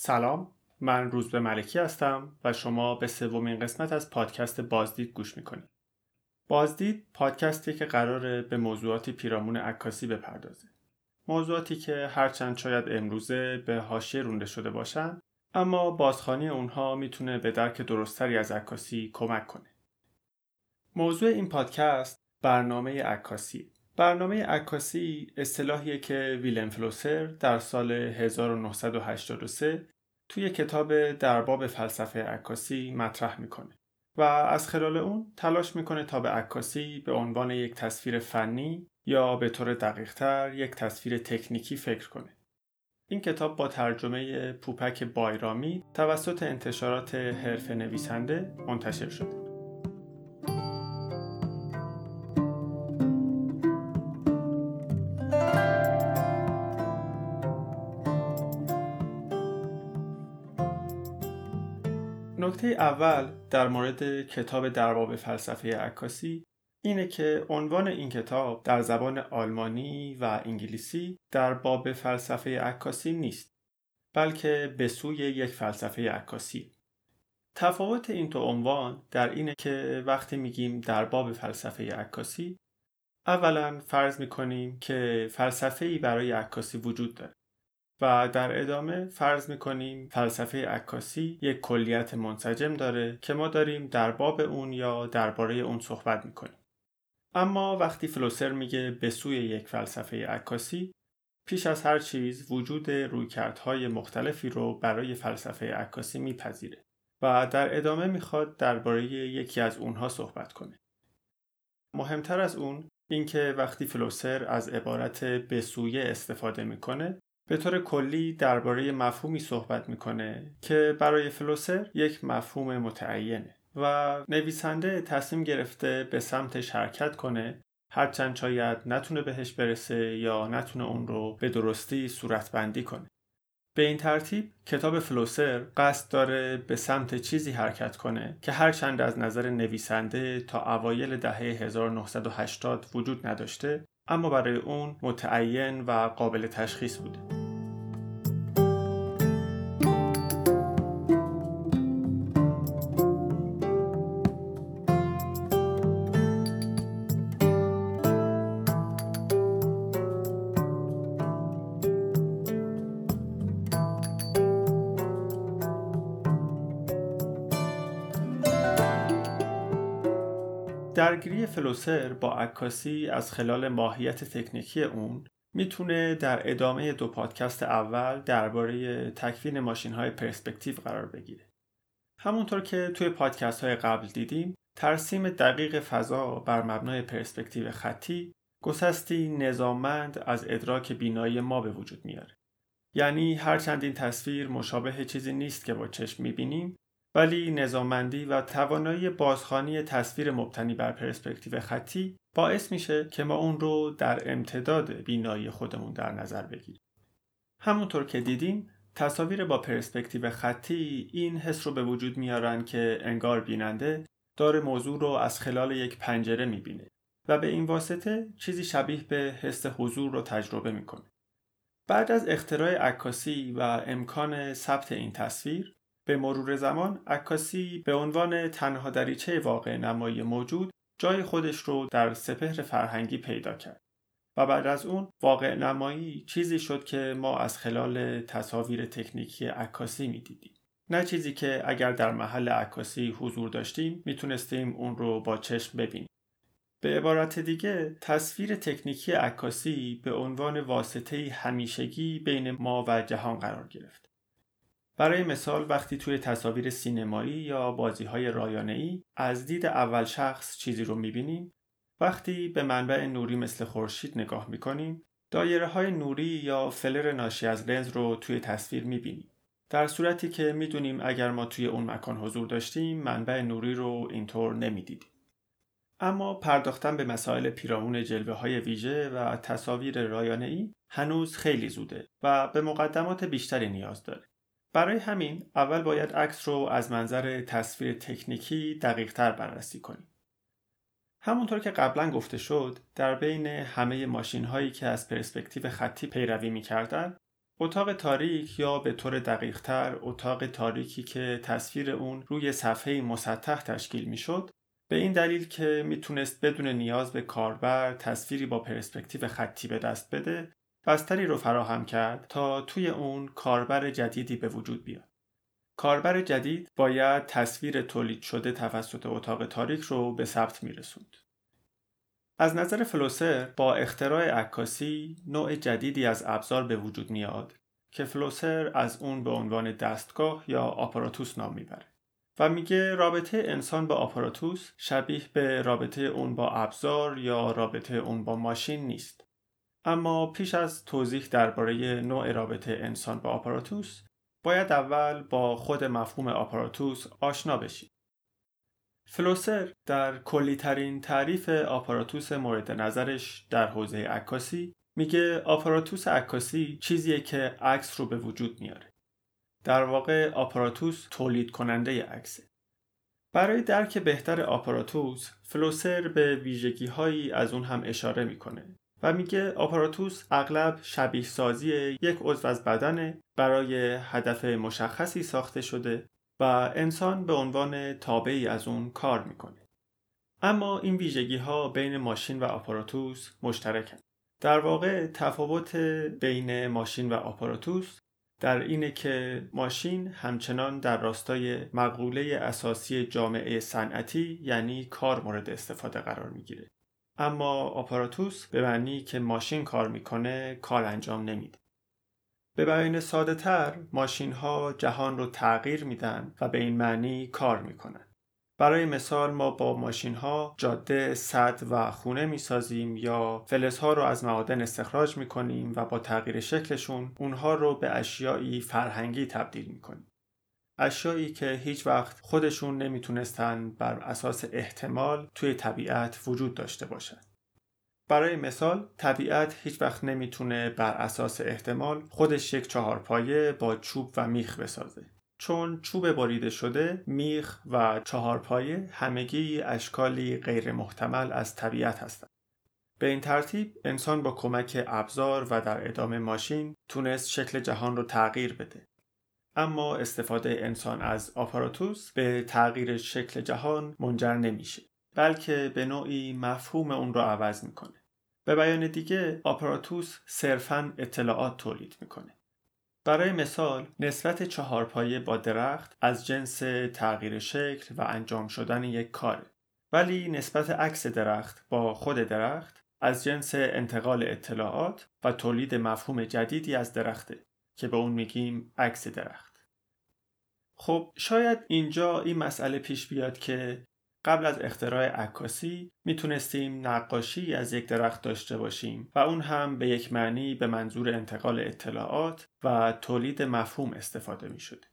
سلام من روزبه ملکی هستم و شما به سومین قسمت از پادکست بازدید گوش می‌کنید. بازدید پادکستی که قراره به موضوعاتی پیرامون عکاسی بپردازه. موضوعاتی که هرچند شاید امروزه به حاشیه رونده شده باشن اما بازخانی اونها می‌تونه به درک درستری از عکاسی کمک کنه. موضوع این پادکست برنامه عکاسی برنامه عکاسی اصطلاحیه که ویلم فلوسر در سال 1983 توی کتاب درباب فلسفه عکاسی مطرح می‌کنه و از خلال اون تلاش می‌کنه تا به عکاسی به عنوان یک تصویر فنی یا به طور دقیقتر یک تصویر تکنیکی فکر کنه. این کتاب با ترجمه پوپک بایرامی توسط انتشارات حرف نویسنده منتشر شده. نکته اول در مورد کتاب درباب فلسفه عکاسی اینه که عنوان این کتاب در زبان آلمانی و انگلیسی در باب فلسفه عکاسی نیست بلکه به سوی یک فلسفه عکاسی. تفاوت این دو عنوان در اینه که وقتی میگیم در باب فلسفه عکاسی اولا فرض می‌کنیم که فلسفه ای برای عکاسی وجود داره. و در ادامه فرض می‌کنیم فلسفه عکاسی یک کلیت منسجم داره که ما داریم در باب اون یا درباره اون صحبت می‌کنیم. اما وقتی فلوسر میگه به سوی یک فلسفه عکاسی پیش از هر چیز وجود رویکردهای مختلفی رو برای فلسفه عکاسی میپذیره و در ادامه می‌خواد درباره یکی از اونها صحبت کنه. مهمتر از اون اینکه وقتی فلوسر از عبارت به سوی استفاده می‌کنه به طور کلی درباره مفهومی صحبت می‌کنه که برای فلوسر یک مفهوم متعینه و نویسنده تصمیم گرفته به سمتش حرکت کنه هرچند شاید نتونه بهش برسه یا نتونه اون رو به درستی صورتبندی کنه. به این ترتیب کتاب فلوسر قصد داره به سمت چیزی حرکت کنه که هرچند از نظر نویسنده تا اوایل دهه 1980 وجود نداشته اما برای اون متعین و قابل تشخیص بوده. درگیری فلوسر با عکاسی از خلال ماهیت تکنیکی اون می‌تونه در ادامه دو پادکست اول درباره تکوین ماشین های پرسپکتیو قرار بگیره. همونطور که توی پادکست های قبل دیدیم ترسیم دقیق فضا بر مبنای پرسپکتیو خطی گسستی نظاممند از ادراک بینایی ما به وجود میاره. یعنی هرچند این تصویر مشابه چیزی نیست که با چشم می‌بینیم ولی نظاممندی و توانایی بازخانی تصویر مبتنی بر پرسپکتیو خطی باعث میشه که ما اون رو در امتداد بینایی خودمون در نظر بگیریم. همونطور که دیدیم تصاویر با پرسپکتیو خطی این حس رو به وجود میارن که انگار بیننده داره موضوع رو از خلال یک پنجره می‌بینه و به این واسطه چیزی شبیه به حس حضور رو تجربه می‌کنه. بعد از اختراع عکاسی و امکان ثبت این تصویر به مرور زمان عکاسی به عنوان تنها دریچه واقع نمایی موجود جای خودش رو در سپهر فرهنگی پیدا کرد. و بعد از اون واقع نمایی چیزی شد که ما از خلال تصاویر تکنیکی عکاسی می‌دیدیم. نه چیزی که اگر در محل عکاسی حضور داشتیم می‌تونستیم اون رو با چشم ببینیم. به عبارت دیگه تصویر تکنیکی عکاسی به عنوان واسطه همیشگی بین ما و جهان قرار گرفت. برای مثال وقتی توی تصاویر سینمایی یا بازی های رایانه از دید اول شخص چیزی رو می‌بینیم وقتی به منبع نوری مثل خورشید نگاه می‌کنیم دایره های نوری یا فلر ناشی از لنز رو توی تصویر می‌بینیم در صورتی که می‌دونیم اگر ما توی اون مکان حضور داشتیم منبع نوری رو اینطور نمی‌دیدیم اما پرداختن به مسائل پیرامون جلوه های ویژه و تصاویر رایانه ای هنوز خیلی زوده و به مقدمات بیشتری نیاز داره. برای همین اول باید عکس رو از منظر تصویر تکنیکی دقیقتر بررسی کنیم. همونطور که قبلا گفته شد در بین همه ماشین هایی که از پرسپکتیو خطی پیروی می کردن اتاق تاریک یا به طور دقیقتر اتاق تاریکی که تصویر اون روی صفحه مسطح تشکیل می‌شد به این دلیل که می‌تونست بدون نیاز به کاربر تصویری با پرسپکتیو خطی به دست بده بستری رو فراهم کرد تا توی اون کاربر جدیدی به وجود بیاد. کاربر جدید باید تصویر تولید شده توسط اتاق تاریک رو به ثبت میرسوند. از نظر فلوسر با اختراع عکاسی نوع جدیدی از ابزار به وجود میاد که فلوسر از اون به عنوان دستگاه یا آپاراتوس نام می‌بره و میگه رابطه انسان با آپاراتوس شبیه به رابطه اون با ابزار یا رابطه اون با ماشین نیست اما پیش از توضیح درباره نوع رابطه انسان با آپاراتوس باید اول با خود مفهوم آپاراتوس آشنا بشیم فلوسر در کلی ترین تعریف آپاراتوس مورد نظرش در حوزه عکاسی میگه آپاراتوس عکاسی چیزیه که عکس رو به وجود میاره. در واقع آپاراتوس تولید کننده عکسه. برای درک بهتر آپاراتوس فلوسر به ویژگی هایی از اون هم اشاره می‌کنه و میگه آپاراتوس اغلب شبیه سازی یک عضو از بدنه برای هدف مشخصی ساخته شده و انسان به عنوان تابعی از اون کار می‌کنه. اما این ویژگی ها بین ماشین و آپاراتوس مشترکن. در واقع تفاوت بین ماشین و آپاراتوس در اینه که ماشین همچنان در راستای مقوله اساسی جامعه صنعتی یعنی کار مورد استفاده قرار می‌گیره. اما آپاراتوس به معنی که ماشین کار می‌کنه کار انجام نمیده. به بیان ساده تر ماشین ها جهان رو تغییر میدن و به این معنی کار می‌کنن. برای مثال ما با ماشین ها جاده، سد و خونه می‌سازیم یا فلز ها رو از معادن استخراج می‌کنیم و با تغییر شکلشون اونها رو به اشیایی فرهنگی تبدیل می‌کنیم. اشیایی که هیچ وقت خودشون نمی‌تونستن بر اساس احتمال توی طبیعت وجود داشته باشند. برای مثال طبیعت هیچ وقت نمی‌تونه بر اساس احتمال خودش یک چهارپایه با چوب و میخ بسازه. چون چوب بریده شده میخ و چهارپایه همگی اشکالی غیر محتمل از طبیعت هستند. به این ترتیب انسان با کمک ابزار و در ادامه ماشین تونست شکل جهان رو تغییر بده. اما استفاده انسان از آپاراتوس به تغییر شکل جهان منجر نمیشه بلکه به نوعی مفهوم اون رو عوض می‌کنه. به بیان دیگه آپاراتوس صرفا اطلاعات تولید می‌کنه. برای مثال نسبت چهارپایه با درخت از جنس تغییر شکل و انجام شدن یک کاره. ولی نسبت عکس درخت با خود درخت از جنس انتقال اطلاعات و تولید مفهوم جدیدی از درخته که به اون میگیم عکس درخت. خب شاید اینجا این مسئله پیش بیاد که قبل از اختراع عکاسی می‌تونستیم نقاشی از یک درخت داشته باشیم و اون هم به یک معنی به منظور انتقال اطلاعات و تولید مفهوم استفاده می‌شد.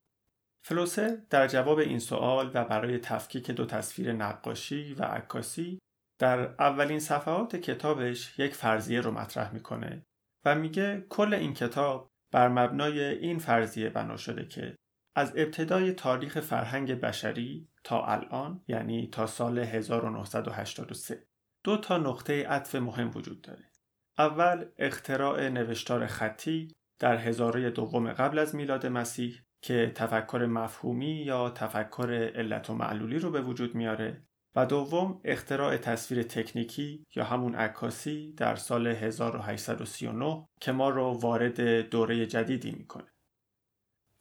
فلوسر در جواب این سوال و برای تفکیک دو تصویر نقاشی و عکاسی در اولین صفحات کتابش یک فرضیه رو مطرح می‌کنه و میگه کل این کتاب بر مبنای این فرضیه بنا شده که از ابتدای تاریخ فرهنگ بشری تا الان یعنی تا سال 1983 دو تا نقطه عطف مهم وجود داره. اول اختراع نوشتار خطی در هزاره دوم قبل از میلاد مسیح که تفکر مفهومی یا تفکر علت و معلولی رو به وجود میاره و دوم اختراع تصویر تکنیکی یا همون عکاسی در سال 1839 که ما رو وارد دوره جدیدی می‌کنه.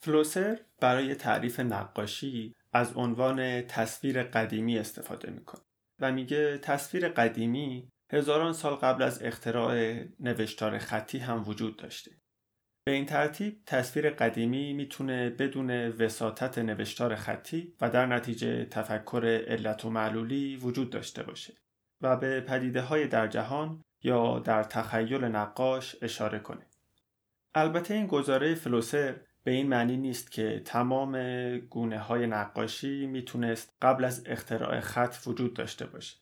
فلوسر برای تعریف نقاشی از عنوان تصویر قدیمی استفاده می‌کنه و میگه تصویر قدیمی هزاران سال قبل از اختراع نوشتار خطی هم وجود داشته. به این ترتیب تصویر قدیمی می‌تونه بدون وساطت نوشتار خطی و در نتیجه تفکر علت و معلولی وجود داشته باشه و به پدیده های در جهان یا در تخیل نقاش اشاره کنه. البته این گزاره فلوسر به این معنی نیست که تمام گونه های نقاشی می‌تونست قبل از اختراع خط وجود داشته باشه.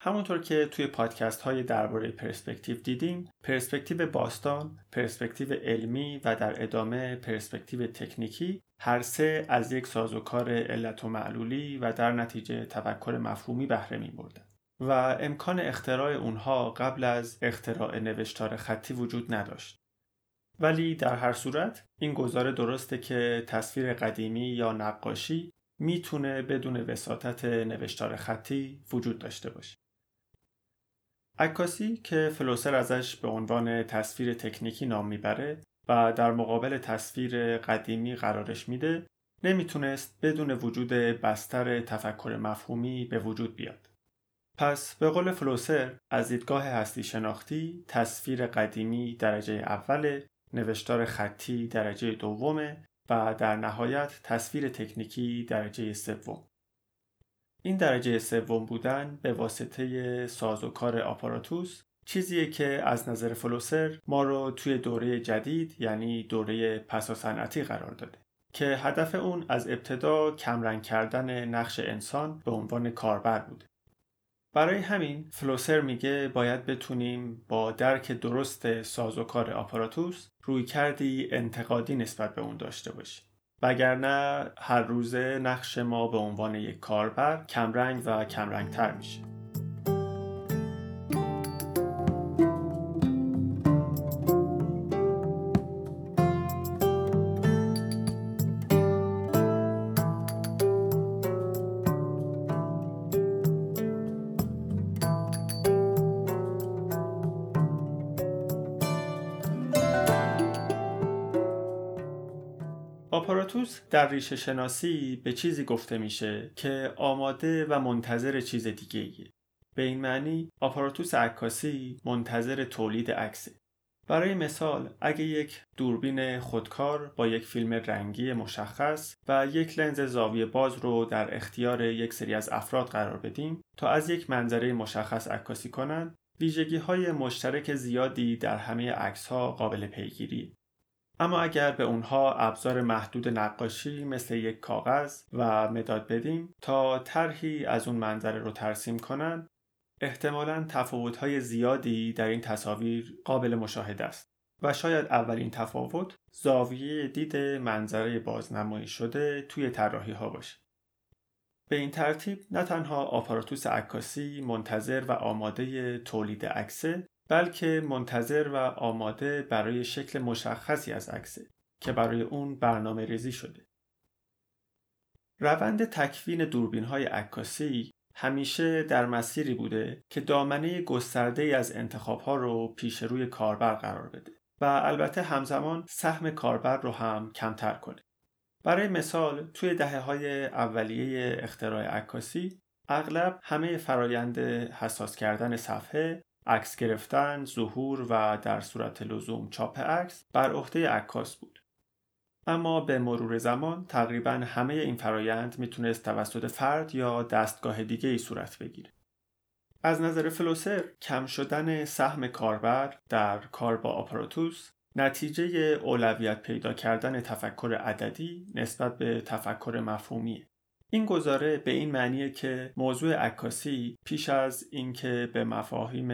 همونطور که توی پادکست های درباره پرسپکتیو دیدیم، پرسپکتیو باستان، پرسپکتیو علمی و در ادامه پرسپکتیو تکنیکی هر سه از یک سازوکار علت و معلولی و در نتیجه تفکر مفهومی بهره می بردن. و امکان اختراع اونها قبل از اختراع نوشتار خطی وجود نداشت. ولی در هر صورت این گزاره درسته که تصویر قدیمی یا نقاشی می‌تونه بدون وساطت نوشتار خطی وجود داشته باشه. عکاسی که فلوسر ازش به عنوان تصویر تکنیکی نام می‌بره و در مقابل تصویر قدیمی قرارش میده نمی‌تونست بدون وجود بستر تفکر مفهومی به وجود بیاد. پس به قول فلوسر از دیدگاه هستی شناختی تصویر قدیمی درجه اول نوشتار خطی درجه دومه و در نهایت تصویر تکنیکی درجه سوم. این درجه سوم بودن به واسطه سازوکار آپاراتوس چیزیه که از نظر فلوسر ما رو توی دوره جدید یعنی دوره پسا صنعتی قرار داده که هدف اون از ابتدا کمرنگ کردن نقش انسان به عنوان کاربر بوده. برای همین فلوسر میگه باید بتونیم با درک درست سازوکار آپاراتوس روی کردی انتقادی نسبت به اون داشته باشیم. وگرنه هر روزه نقش ما به عنوان یک کاربر کمرنگ و کمرنگتر میشه. در ریشه شناسی به چیزی گفته میشه که آماده و منتظر چیز دیگه ایه. به این معنی آپاراتوس عکاسی منتظر تولید عکسه. برای مثال اگه یک دوربین خودکار با یک فیلم رنگی مشخص و یک لنز زاویه باز رو در اختیار یک سری از افراد قرار بدیم تا از یک منظره مشخص عکاسی کنند ویژگی های مشترک زیادی در همه عکس ها قابل پیگیری اما اگر به اونها ابزار محدود نقاشی مثل یک کاغذ و مداد بدیم تا طرحی از اون منظره رو ترسیم کنن احتمالا تفاوت‌های زیادی در این تصاویر قابل مشاهده است و شاید اولین تفاوت زاویه دید منظره بازنمایی شده توی طراحی ها باشه. به این ترتیب نه تنها آپاراتوس عکاسی منتظر و آماده تولید عکسه بلکه منتظر و آماده برای شکل مشخصی از عکسه که برای اون برنامه ریزی شده. روند تکوین دوربین های عکاسی همیشه در مسیری بوده که دامنه گسترده از انتخاب ها رو پیش روی کاربر قرار بده و البته همزمان سهم کاربر رو هم کمتر کنه. برای مثال توی دهه های اولیه اختراع عکاسی اغلب همه فرایند حساس کردن صفحه عکس گرفتن، ظهور و در صورت لزوم چاپ عکس بر عهده عکاس بود. اما به مرور زمان تقریبا همه این فرایند می‌تونست توسط فرد یا دستگاه دیگه ای صورت بگیره. از نظر فلوسر کم شدن سهم کاربر در کار با آپاراتوس نتیجه اولویت پیدا کردن تفکر عددی نسبت به تفکر مفهومیه. این گزاره به این معنیه که موضوع عکاسی پیش از اینکه به مفاهیم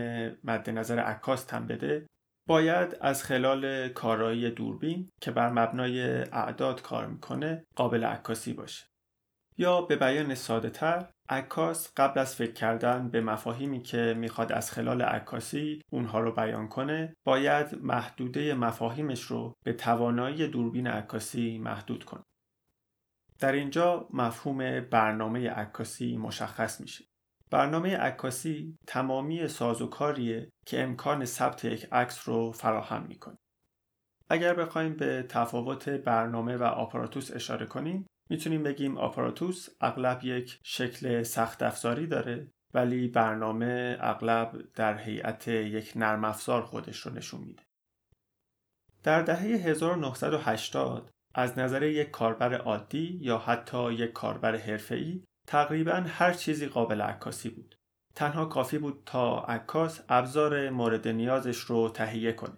مد نظر عکاس تن بده باید از خلال کارایی دوربین که بر مبنای اعداد کار می‌کنه قابل عکاسی باشه. یا به بیان ساده تر عکاس قبل از فکر کردن به مفاهیمی که می‌خواد از خلال عکاسی اونها رو بیان کنه باید محدوده مفاهیمش رو به توانایی دوربین عکاسی محدود کنه. در اینجا مفهوم برنامه عکاسی مشخص میشه. برنامه عکاسی تمامی سازوکاریه که امکان ثبت یک عکس رو فراهم می‌کنه. اگر بخوایم به تفاوت برنامه و آپاراتوس اشاره کنیم می‌تونیم بگیم آپاراتوس اغلب یک شکل سخت افزاری داره ولی برنامه اغلب در هیئت یک نرم افزار خودش رو نشون میده. در دهه 1980 از نظر یک کاربر عادی یا حتی یک کاربر حرفه‌ای تقریبا هر چیزی قابل عکاسی بود. تنها کافی بود تا عکاس ابزار مورد نیازش رو تهیه کنه.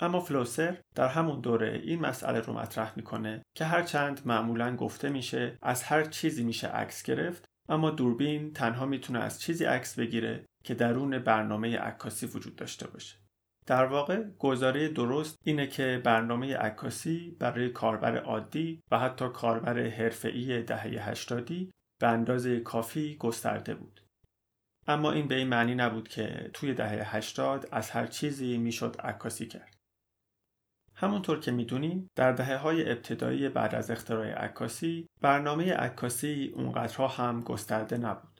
اما فلوسر در همون دوره این مسئله رو مطرح می‌کنه که هرچند معمولا گفته میشه از هر چیزی میشه عکس گرفت اما دوربین تنها می‌تونه از چیزی عکس بگیره که درون برنامه عکاسی وجود داشته باشه. در واقع گزاره درست اینه که برنامه عکاسی برای کاربر عادی و حتی کاربر حرفه‌ای دهه هشتادی به اندازه کافی گسترده بود. اما این به این معنی نبود که توی دهه 80 از هر چیزی می‌شد عکاسی کرد. همونطور که می‌دونیم در دهه های ابتدایی بعد از اختراع عکاسی برنامه عکاسی اونقدرها هم گسترده نبود.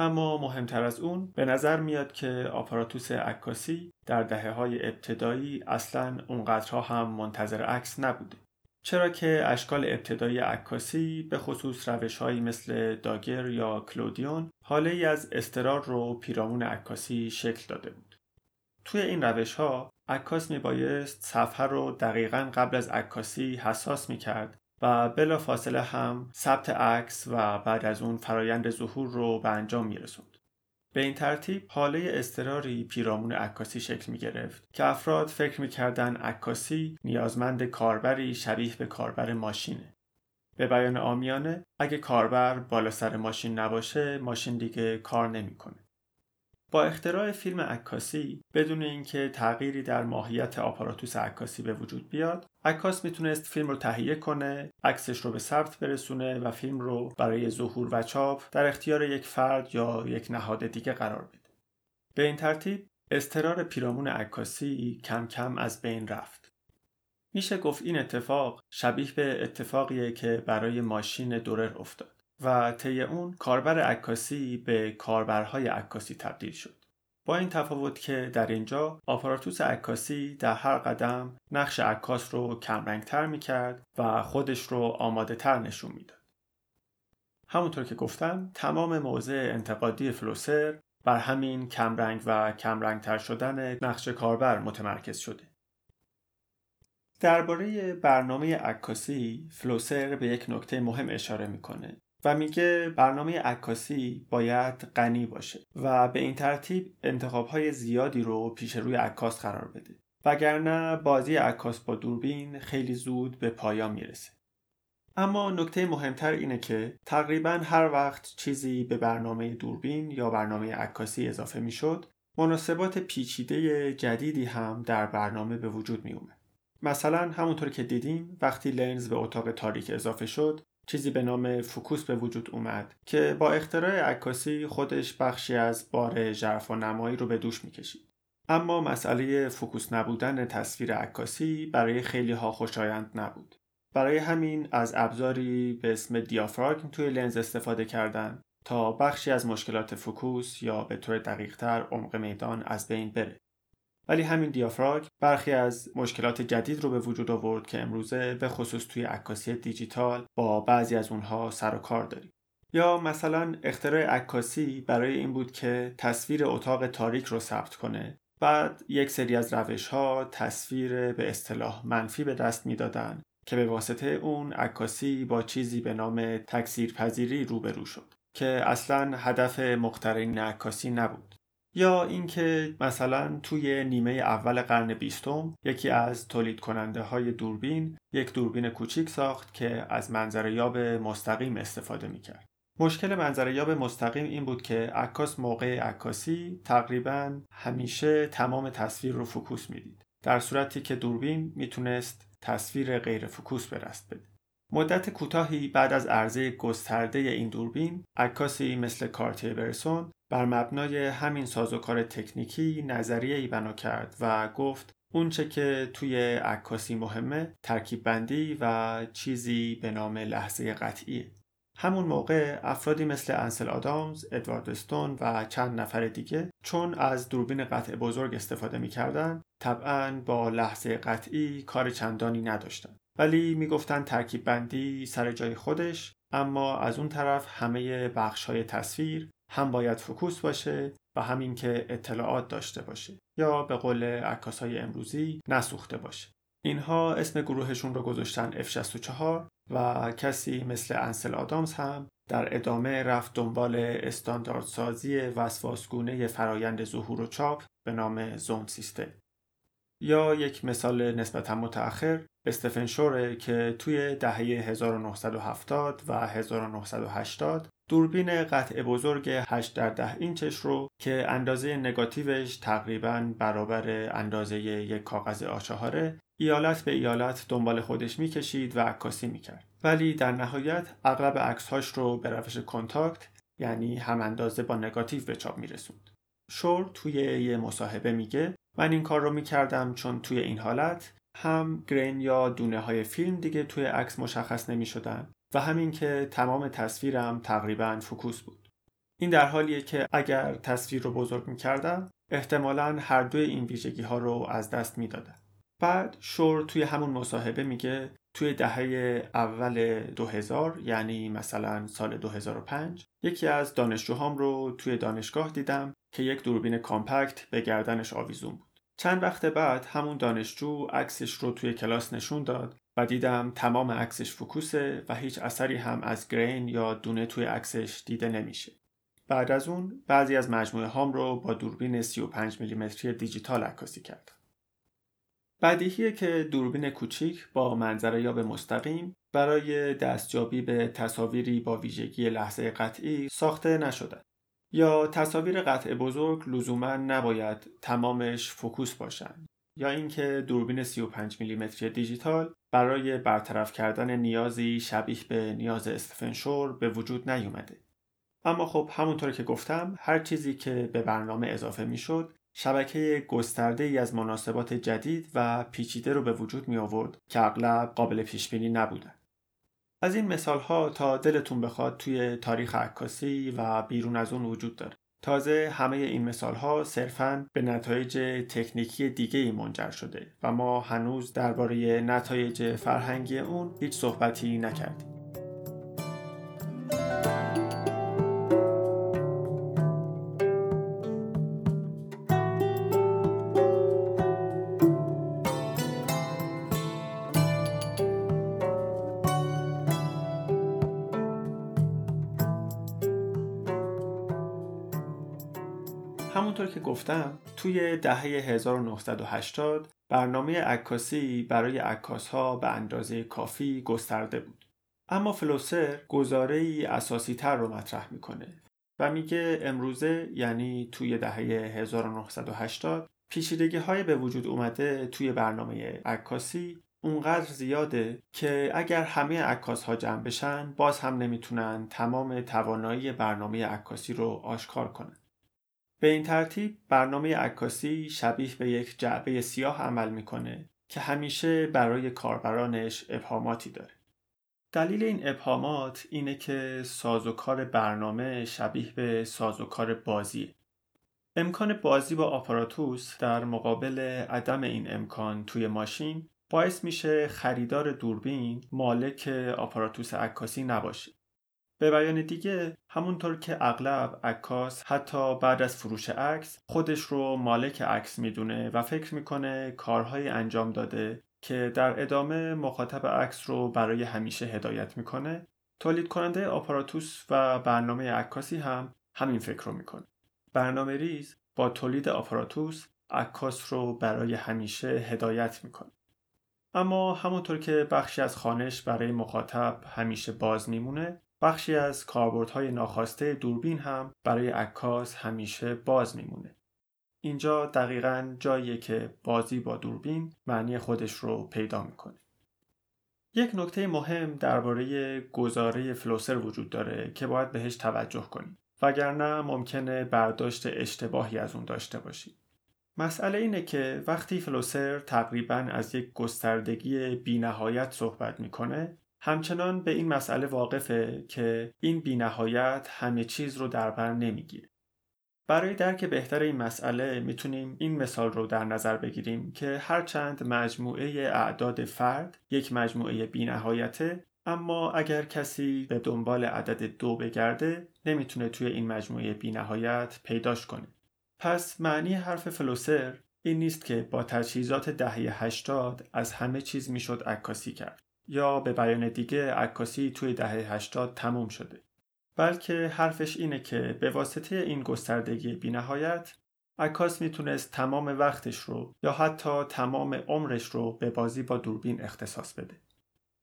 اما مهمتر از اون به نظر میاد که آپاراتوس عکاسی در دهه های ابتدایی اصلا اونقدرها هم منتظر عکس نبوده. چرا که اشکال ابتدایی عکاسی به خصوص روش مثل داگر یا کلودیون حاله ای از استرار رو پیرامون عکاسی شکل داده بود. توی این روش ها عکاس می بایست صفحه رو دقیقا قبل از عکاسی حساس می کرد و بلا فاصله هم ثبت عکس و بعد از اون فرایند ظهور رو به انجام می رسوند. به این ترتیب حاله استراری پیرامون عکاسی شکل می گرفت که افراد فکر می کردن عکاسی نیازمند کاربری شبیه به کاربر ماشینه. به بیان آمیانه اگه کاربر بالا سر ماشین نباشه ماشین دیگه کار نمی‌کنه. با اختراع فیلم عکاسی بدون اینکه تغییری در ماهیت آپاراتوس عکاسی به وجود بیاد عکاس می‌تونست فیلم رو تهیه کنه عکسش رو به ثبت برسونه و فیلم رو برای ظهور و چاپ در اختیار یک فرد یا یک نهاد دیگه قرار بده. به این ترتیب استرار پیرامون عکاسی کم کم از بین رفت. میشه گفت این اتفاق شبیه به اتفاقیه که برای ماشین دورر افتاد. و طی اون کاربر عکاسی به کاربرهای عکاسی تبدیل شد. با این تفاوت که در اینجا آپاراتوس عکاسی در هر قدم نقش عکاس رو کمرنگتر می کرد و خودش رو آماده تر نشون می‌داد. همونطور که گفتم تمام موضع انتقادی فلوسر بر همین کمرنگ و کمرنگتر شدن نقش کاربر متمرکز شده. درباره برنامه عکاسی فلوسر به یک نکته مهم اشاره می‌کنه و میگه برنامه عکاسی باید غنی باشه و به این ترتیب انتخابهای زیادی رو پیش روی عکاس قرار بده وگرنه بازی عکاس با دوربین خیلی زود به پایان می‌رسه اما نکته مهمتر اینه که تقریبا هر وقت چیزی به برنامه دوربین یا برنامه عکاسی اضافه می‌شد مناسبات پیچیده جدیدی هم در برنامه به وجود می اومد. مثلا همونطور که دیدیم وقتی لنز به اتاق تاریک اضافه شد چیزی به نام فوکوس به وجود اومد که با اختراع عکاسی خودش بخشی از بار ژرف‌نمایی رو به دوش می‌کشید. اما مسئله فوکوس نبودن تصویر عکاسی برای خیلی ها خوشایند نبود. برای همین از ابزاری به اسم دیافراگم توی لنز استفاده کردن تا بخشی از مشکلات فوکوس یا به طور دقیقتر عمق میدان از بین بره. ولی همین دیافراگ برخی از مشکلات جدید رو به وجود آورد که امروزه به خصوص توی عکاسی دیجیتال با بعضی از اونها سر و کار داریم. یا مثلا اختراع عکاسی برای این بود که تصویر اتاق تاریک رو ثبت کنه بعد یک سری از روش ها تصویر به اصطلاح منفی به دست می‌دادن که به واسطه اون عکاسی با چیزی به نام تکثیر پذیری روبرو شد که اصلا هدف مقترن عکاسی نبود یا اینکه مثلا توی نیمه اول قرن بیستم یکی از تولید کننده های دوربین یک دوربین کوچیک ساخت که از منظره یاب مستقیم استفاده می‌کرد. مشکل منظره یاب مستقیم این بود که عکاس موقع عکاسی تقریبا همیشه تمام تصویر رو فوکوس می‌دید. در صورتی که دوربین می‌تونست تصویر غیر فوکوس به دست بده. مدت کوتاهی بعد از عرضه گسترده این دوربین عکاسی مثل کارتیه برسون بر مبنای همین سازوکار تکنیکی نظریه ای بنا کرد و گفت اونچه که توی عکاسی مهمه ترکیب بندی و چیزی به نام لحظه قطعیه. همون موقع افرادی مثل انسل آدامز، ادوارد استون و چند نفر دیگه چون از دوربین قطع بزرگ استفاده می‌کردن طبعا با لحظه قطعی کار چندانی نداشتن. ولی می‌گفتن ترکیب بندی سر جای خودش اما از اون طرف همه بخش های تصویر هم باید فکوس باشه و همین که اطلاعات داشته باشه یا به قول عکاس های امروزی نسوخته باشه. اینها اسم گروهشون رو گذاشتن F64 و کسی مثل انسل آدامز هم در ادامه رفت دنبال استانداردسازی وسواسگونه فرایند ظهور و چاپ به نام زون سیستم. یا یک مثال نسبتا متأخر استفن شوره که توی دهه 1970 و 1980 دوربین قطع بزرگ 8 در 10 اینچش رو که اندازه نگاتیوش تقریبا برابر اندازه یک کاغذ آشهاره ایالت به ایالت دنبال خودش می‌کشید و عکاسی می‌کرد. ولی در نهایت اغلب عکسهاش رو به روش کنتاکت یعنی هم اندازه با نگاتیو به چاپ میرسوند. شور توی یه مصاحبه میگه من این کار رو می‌کردم چون توی این حالت هم گرین یا دونه های فیلم دیگه توی عکس مشخص نمی شدن و همین که تمام تصویرم تقریبا فکوس بود. این در حالیه که اگر تصویر رو بزرگ می کردم احتمالا هر دوی این ویژگی ها رو از دست می دادم. بعد شور توی همون مصاحبه میگه توی دهه اول 2000 یعنی مثلا سال 2005 یکی از دانشجوهام رو توی دانشگاه دیدم که یک دوربین کامپکت به گردنش آویزون بود. چند وقت بعد همون دانشجو عکسش رو توی کلاس نشون داد دیدم تمام عکسش فکوسه و هیچ اثری هم از گرین یا دونه توی عکسش دیده نمیشه. بعد از اون بعضی از مجموعه هام رو با دوربین 35 میلیمتری دیجیتال عکاسی کردم. بدیهیه که دوربین کوچیک با منظره یا به مستقیم برای دستیابی به تصاویری با ویژگی لحظه قطعی ساخته نشده. یا تصاویر قطع بزرگ لزوما نباید تمامش فوکوس باشند یا اینکه دوربین 35 میلیمتری دیجیتال برای برطرف کردن نیازی شبیه به نیاز استفنشور به وجود نیومده. اما خب همونطور که گفتم هر چیزی که به برنامه اضافه می‌شد شبکه گسترده ای از مناسبات جدید و پیچیده رو به وجود می آورد که اغلب قابل پیش بینی نبودن. از این مثال ها تا دلتون بخواد توی تاریخ عکاسی و بیرون از اون وجود داره. تازه همه این مثال ها صرفاً به نتایج تکنیکی دیگه ای منجر شده و ما هنوز درباره نتایج فرهنگی اون هیچ صحبتی نکردیم. که گفتم توی دهه 1980 برنامه عکاسی برای عکاس به اندازه کافی گسترده بود. اما فلوسر گزاره ای اساسی تر رو مطرح می‌کنه و میگه امروزه یعنی توی دهه 1980 پیچیدگی های به وجود اومده توی برنامه عکاسی اونقدر زیاده که اگر همه عکاس ها جمع بشن باز هم نمی‌تونن تمام توانایی برنامه عکاسی رو آشکار کنن. به این ترتیب برنامه عکاسی شبیه به یک جعبه سیاه عمل می‌کنه که همیشه برای کاربرانش ابهاماتی داره. دلیل این ابهامات اینه که سازوکار برنامه شبیه به سازوکار بازیه. امکان بازی با آپاراتوس در مقابل عدم این امکان توی ماشین باعث میشه خریدار دوربین مالک آپاراتوس عکاسی نباشه. به بیان دیگه همونطور که اغلب عکاس حتی بعد از فروش عکس خودش رو مالک عکس می‌دونه و فکر می‌کنه کارهای انجام داده که در ادامه مخاطب عکس رو برای همیشه هدایت می‌کنه. تولید کننده آپاراتوس و برنامه عکاسی هم همین فکر رو می‌کنه. برنامه ریز با تولید آپاراتوس عکاس رو برای همیشه هدایت می‌کنه. اما همونطور که بخشی از خانش برای مخاطب همیشه باز میمونه بخشی از کاربردهای ناخواسته دوربین هم برای عکاس همیشه باز میمونه. اینجا دقیقا جاییه که بازی با دوربین معنی خودش رو پیدا می‌کنه. یک نکته مهم درباره گزاره فلوسر وجود داره که باید بهش توجه کنیم وگرنه ممکنه برداشت اشتباهی از اون داشته باشید. مسئله اینه که وقتی فلوسر تقریبا از یک گستردگی بینهایت صحبت می‌کنه همچنان به این مسئله واقفه که این بینهایت همه چیز رو در بر نمی‌گیره. برای درک بهتر این مسئله می‌تونیم این مثال رو در نظر بگیریم که هرچند مجموعه اعداد فرد یک مجموعه بینهایته اما اگر کسی به دنبال عدد دو بگرده نمی‌تونه توی این مجموعه بینهایت پیداش کنه. پس معنی حرف فلوسر این نیست که با تجهیزات دهه 80 از همه چیز می‌شد عکاسی کرد. یا به بیان دیگه عکاسی توی دهه 80 تموم شده بلکه حرفش اینه که به واسطه این گستردگی بینهایت عکاس می‌تونست تمام وقتش رو یا حتی تمام عمرش رو به بازی با دوربین اختصاص بده.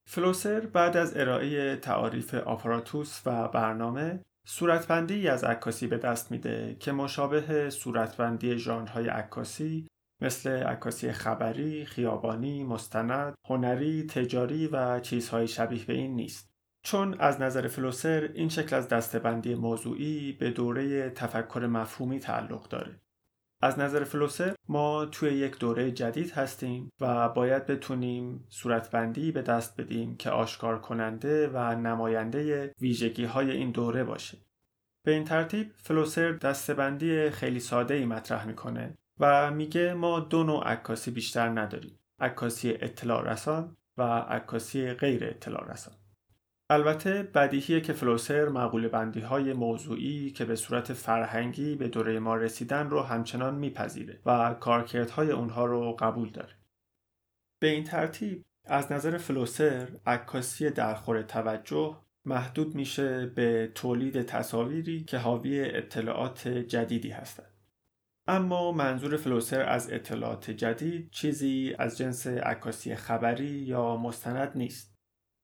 فلوسر بعد از ارائه تعاریف آپاراتوس و برنامه صورتبندی از عکاسی به دست میده که مشابه صورتبندی ژانرهای عکاسی مثل عکاسی خبری، خیابانی، مستند، هنری، تجاری و چیزهای شبیه به این نیست. چون از نظر فلوسر این شکل از دستبندی موضوعی به دوره تفکر مفهومی تعلق داره. از نظر فلوسر ما توی یک دوره جدید هستیم و باید بتونیم صورتبندی به دست بدیم که آشکار کننده و نماینده ویژگی های این دوره باشه. به این ترتیب فلوسر دستبندی خیلی ساده ای مطرح می‌کنه و میگه ما دو نوع عکاسی بیشتر نداریم. عکاسی اطلاع رسان و عکاسی غیر اطلاع رسان. البته بدیهیه که فلوسر مقوله بندی های موضوعی که به صورت فرهنگی به دوره ما رسیدن رو همچنان میپذیره و کارکردهای اونها رو قبول داره. به این ترتیب از نظر فلوسر عکاسی درخور توجه محدود میشه به تولید تصاویری که حاوی اطلاعات جدیدی هستند. اما منظور فلوسر از اطلاعات جدید چیزی از جنس عکاسی خبری یا مستند نیست.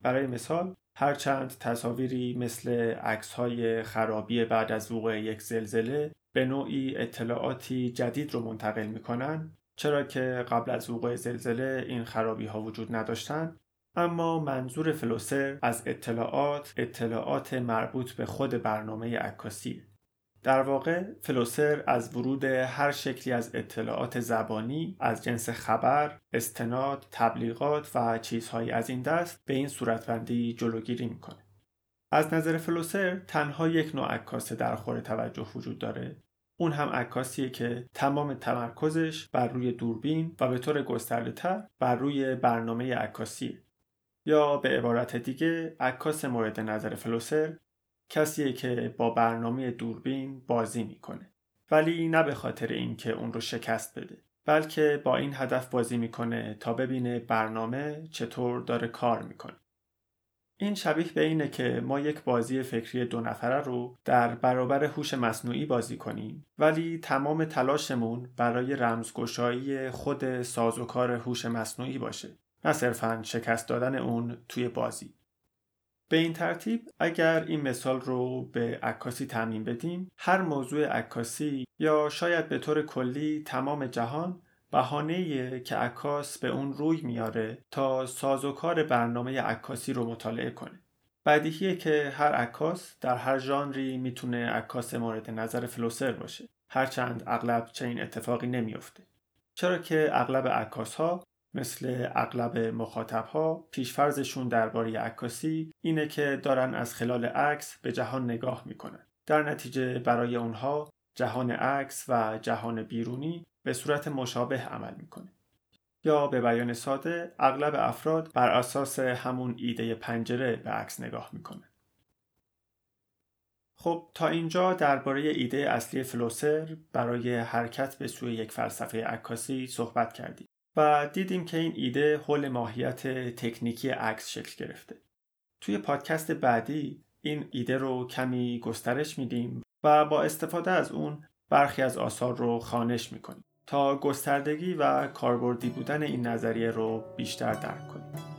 برای مثال هرچند تصاویری مثل عکس های خرابی بعد از وقوع یک زلزله به نوعی اطلاعاتی جدید رو منتقل می‌کنن چرا که قبل از وقوع زلزله این خرابی ها وجود نداشتن اما منظور فلوسر از اطلاعات اطلاعات مربوط به خود برنامه عکاسی در واقع فلوسر از ورود هر شکلی از اطلاعات زبانی از جنس خبر، استناد، تبلیغات و چیزهایی از این دست به این صورتبندی جلوگیری می‌کنه. از نظر فلوسر تنها یک نوع عکاس در خور توجه وجود داره اون هم عکاسیه که تمام تمرکزش بر روی دوربین و به طور گسترده تر بر روی برنامه عکاسیه یا به عبارت دیگه عکاس مورد نظر فلوسر کسیه که با برنامه دوربین بازی می‌کنه. ولی نه به خاطر اینکه اون رو شکست بده بلکه با این هدف بازی می‌کنه تا ببینه برنامه چطور داره کار می‌کنه. این شبیه به اینه که ما یک بازی فکری دو نفره رو در برابر هوش مصنوعی بازی کنیم ولی تمام تلاشمون برای رمزگشایی خود سازوکار هوش مصنوعی باشه نه صرفا شکست دادن اون توی بازی. به این ترتیب اگر این مثال رو به عکاسی تعمین بدیم هر موضوع عکاسی یا شاید به طور کلی تمام جهان بهانه که عکاس به اون روی میاره تا سازوکار برنامه عکاسی رو مطالعه کنه. بدیهیه که هر عکاس در هر ژانری می‌تونه عکاس مورد نظر فلوسر باشه. هرچند اغلب چنین اتفاقی نمیافته. چرا که اغلب عکاس ها مثل اغلب مخاطب ها پیشفرزشون درباره عکاسی اینه که دارن از خلال عکس به جهان نگاه می‌کنن. در نتیجه برای اونها جهان عکس و جهان بیرونی به صورت مشابه عمل می‌کنه. یا به بیان ساده اغلب افراد بر اساس همون ایده پنجره به عکس نگاه می‌کنه. خب تا اینجا درباره ایده اصلی فلوسر برای حرکت به سوی یک فلسفه عکاسی صحبت کردیم. و دیدیم که این ایده حول ماهیت تکنیکی عکس شکل گرفته. توی پادکست بعدی این ایده رو کمی گسترش میدیم و با استفاده از اون برخی از آثار رو خانش می‌کنیم تا گستردگی و کاربردی بودن این نظریه رو بیشتر درک کنیم.